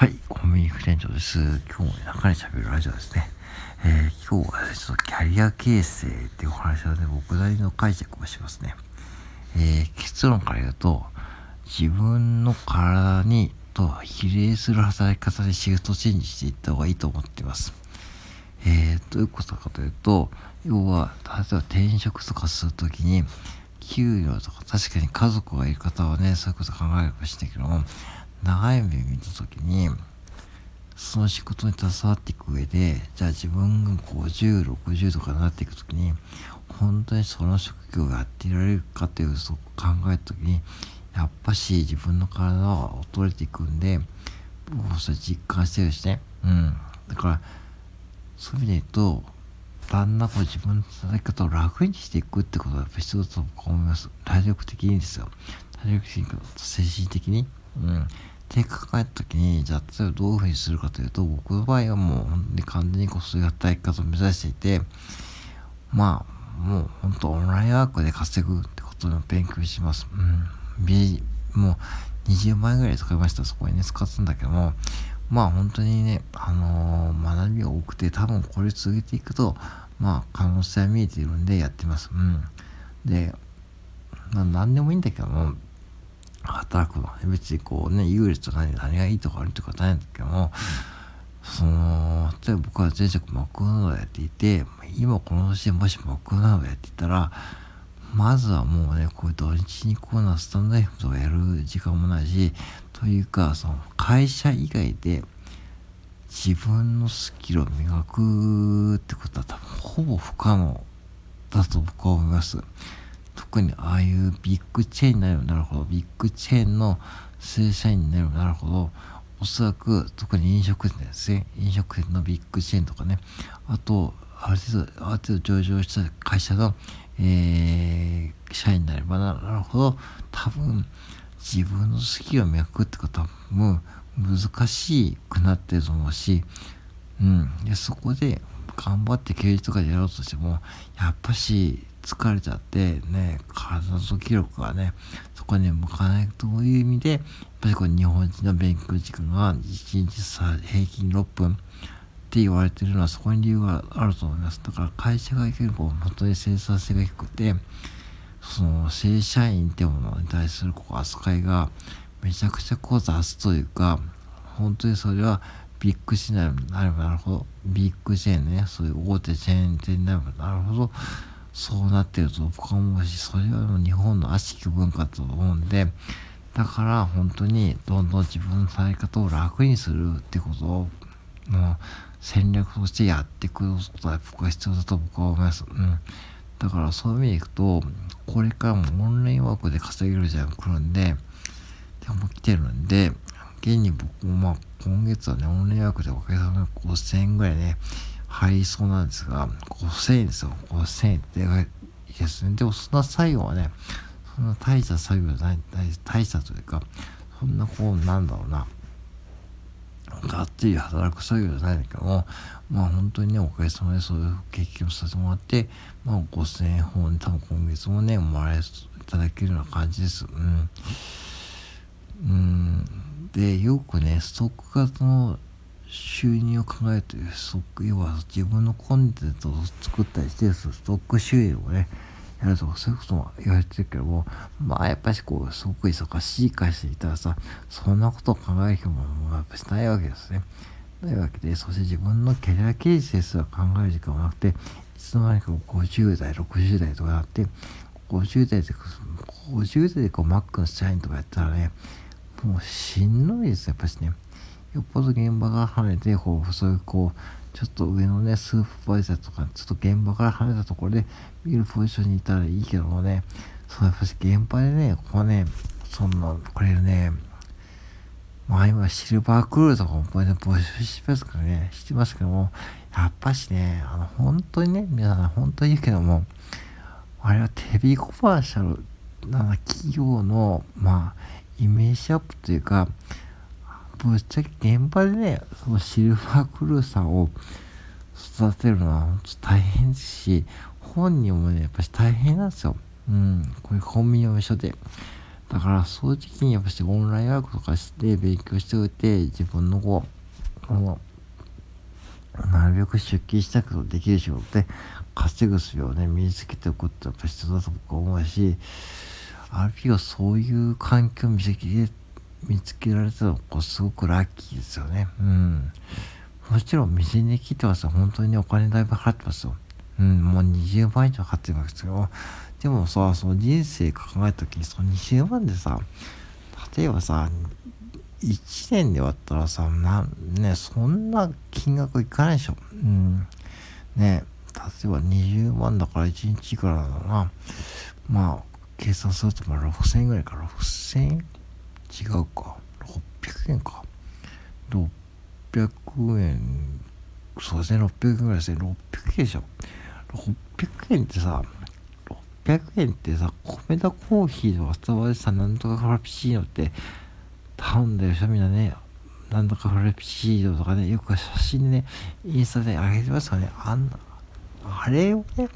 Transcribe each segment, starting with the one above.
はい、コンビニ副店長です。今日も中に喋るラジオですね。えー、今日は、ちょっとキャリア形成っていうお話をね、僕なりの解釈をしますね。えー、結論から言うと、自分の体にと比例する働き方でシフトチェンジしていった方がいいと思っています。えー、どういうことかというと、要は、例えば転職とかするときに、給料とか、確かに家族がいる方はね、そういうこと考えるかもしれないけども、長い目見た時にその仕事に携わっていく上でじゃあ自分が5060とかになっていく時に本当にその職業をやっていられるかというそ考えた時にやっぱし自分の体は衰えていくんで僕もそれ実感してるしね。うん。だからそういう意味で言うとだんだんこう自分の働き方を楽にしていくってことはやっぱ必要だと思います。体力的にですよ。体力的に精神的にうん。って考えた時に、じゃあ、例えばどういうふうにするかというと、僕の場合はもう本当に完全にこうそういう働き方を目指していて、まあ、もう本当オンラインワークで稼ぐってことの勉強します。うん。B、もう20万円ぐらい使いました。そこにね、使ったんだけども、まあ本当にね、あのー、学びが多くて、多分これ続けていくと、まあ可能性は見えているんでやってます。うん。で、まあ何でもいいんだけども、働くのは別にこうね優劣と何何がいいとか悪いとかないんだけども、その例えば僕は前職マクドナルドやっていて今この年でもしマクドナルドやっていたらまずはもうねこういう土日にこうなスタンド F とかやる時間もないしというかその会社以外で自分のスキルを磨くってことは多分ほぼ不可能だと僕は思います。特にああいうビッグチェーンになればなるほど、ビッグチェーンの正社員になればなるほど、おそらく特に飲食店ですね、飲食店のビッグチェーンとかね、あと、ある程度、ある程度上場した会社の、えー、社員になればなるほど、多分、自分の好きを磨くってことはも難しくなってると思うし、うん。で、そこで頑張って経営とかでやろうとしても、やっぱし疲れちゃってね、体の気力がね、そこに向かないという意味で、やっぱりこう日本人の勉強時間が1日さ平均6分って言われてるのはそこに理由があると思います。だから会社が結構本当に生産性が低くて、その正社員ってものに対するこう扱いがめちゃくちゃこう雑というか、本当にそれはビッグチェーンになればなるほど、ビッグチェーンね、そういう大手チェーン店になればなるほど、そうなってると僕は思うし、それはもう日本の悪しき文化と思うんで、だから本当にどんどん自分の働き方を楽にするってことを、もう戦略としてやっていくことは僕は必要だと僕は思います。うん。だからそういう意味でいくと、これからもオンラインワークで稼げるじゃん来るんで、でも来てるんで、現に僕もまあ今月はね、オンラインワークでおかげさまで5000円ぐらいね、入りそうなんですが、5000円ですよ。5000円ってでかいですね。でもそんな作業はね、そんな大した作業じゃない、大したというか、そんなこう、なんだろうな、がっつり働く作業じゃないんだけども、まあ本当にね、おかげさまでそういう経験をさせてもらって、まあ5000円ほど多分今月もね、もらえいただけるような感じです。うん。うん。で、よくね、ストック型の収入を考えるという要は自分のコンテンツを作ったりしてストック収入をねやるとかそういうことも言われてるけどもまあやっぱりこうすごく忙しい会社にいたらさそんなことを考える人もやっぱしないわけですね。ないうわけでそして自分のキャリア形成すら考える時間もなくていつの間にか50代60代とかなって50代で50代でこうマックの社員とかやったらねもうしんどいですやっぱしね。よっぽど現場から離れて、こう、そういうこう、ちょっと上のね、スーパーバイザーとか、ちょっと現場から離れたところで見るポジションにいたらいいけどもね、そう、やっぱし現場でね、ここね、そんな、これね、まあ今シルバークルーとかもこれね、募集してますからね、してますけども、やっぱしね、あの、本当にね、皆さん本当に言うけども、あれはテレビコマーシャルな企業の、まあ、イメージアップというか、ぶっちゃけ現場でね、そのシルバークルーさんを育てるのは本当大変ですし、本人もね、やっぱり大変なんですよ。うん、こういうコンビニの一緒で。だからそういう時にやっぱしオンラインワークとかして勉強しておいて自分のこうこのなるべく出勤したけどできる仕事で稼ぐ術をね身につけておくってやっぱ必要だと僕は思うしある日はそういう環境を見つけ見つけられたのこすごくラッキーですよね。うん。もちろん店に来てます本当にお金だいぶ払ってますよ。うん。もう20万以上払ってますけどでもさその人生考えた時にその20万でさ例えばさ1年で割ったらさなんねそんな金額いかないでしょ。うん。ね例えば20万だから1日いくらだろうな。まあ計算するとまあ6000円ぐらいか。6000円違うか。600円か。600円。そうですね600円ぐらいですね600円でしょ。600円ってさ600円ってさ米田コーヒーとかスタバでさなんとかフラピチーノって頼んでる人みんなねなんとかフラピチーノとかねよく写真ねインスタで上げてますよね。あんなあれをね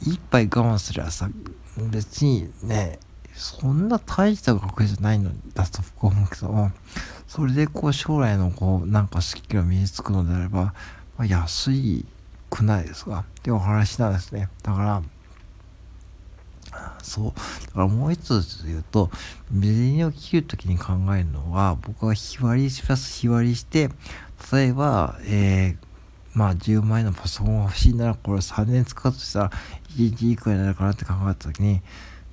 一杯我慢すりゃさ別にねそんな大した額じゃないのだと僕は思うけどそれでこう将来のこうなんかスキルが身につくのであれば、まあ、安いくないですか。っていうお話なんですね。だからそう。だからもう一つ言うと水を切る時に考えるのは僕は日割りします日割りして例えばえーまあ10万円のパソコンが欲しいならこれ3年使うとしたら1日いくらになるかなって考えた時に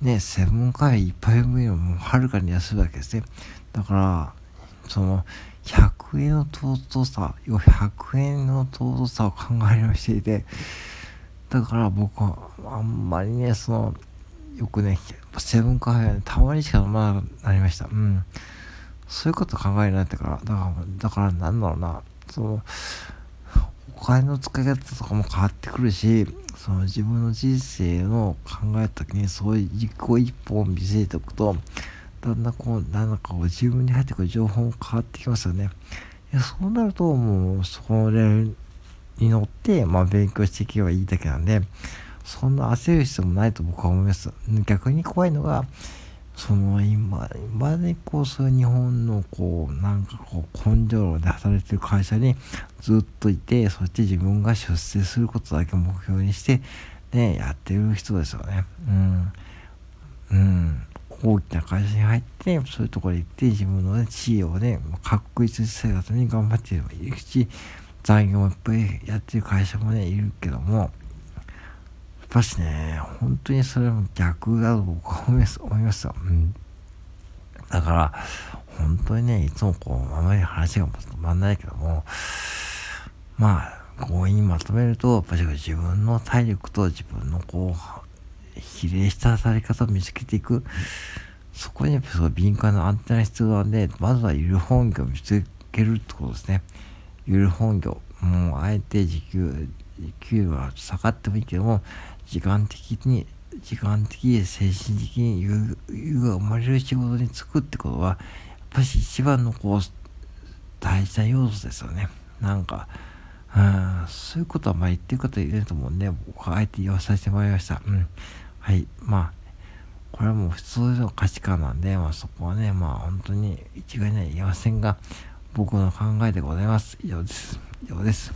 ねセブンカフェ一杯分よりもはるかに安いわけですね。だからその100円の尊さ要は100円の尊さを考えるようしていてだから僕はあんまりねそのよくねセブンカフェたまにしか飲まなくなりました。うん。そういうこと考えるようになってからだからだからなんだろうな。そのお金の使い方とかも変わってくるしその自分の人生の考えた時にそういう一個一本見せておくとだんだんこうなんかこう自分に入ってくる情報も変わってきますよね。いやそうなるともうそれに乗ってまあ勉強していけばいいだけなんでそんな焦る必要もないと僕は思います。逆に怖いのがその今、今でこうそういう日本のこう、なんかこう根性で働いてる会社にずっといて、そして自分が出世することだけ目標にして、ね、やってる人ですよね。うん。うん。大きな会社に入って、そういうところに行って自分の、ね、地位をね、確実に生活に頑張っているし、残業もいっぱいやってる会社もね、いるけども、ぱしね、本当にそれも逆だと僕は思います 思いますよ。うん。だから、本当にね、いつもこう、あまり話が止まんないけども、まあ、強引にまとめると、やっぱり自分の体力と自分のこう、比例した当たり方を見つけていく。そこにやっぱすごい敏感なアンテナ必要なんで、まずはゆる本業を見つけるってことですね。ゆる本業。もう、あえて時給、時給は下がってもいいけども、時間的に、時間的精神的に余裕が生まれる仕事に就くってことは、やっぱり一番のこう、大事な要素ですよね。なんか、うん、そういうことはまあ言ってる方いると思うんで、僕はあえて言わさせてもらいました。うん。はい。まあ、これはもう普通の価値観なんで、まあそこはね、まあ本当に一概には言えませんが、僕の考えでございます。以上です。以上です。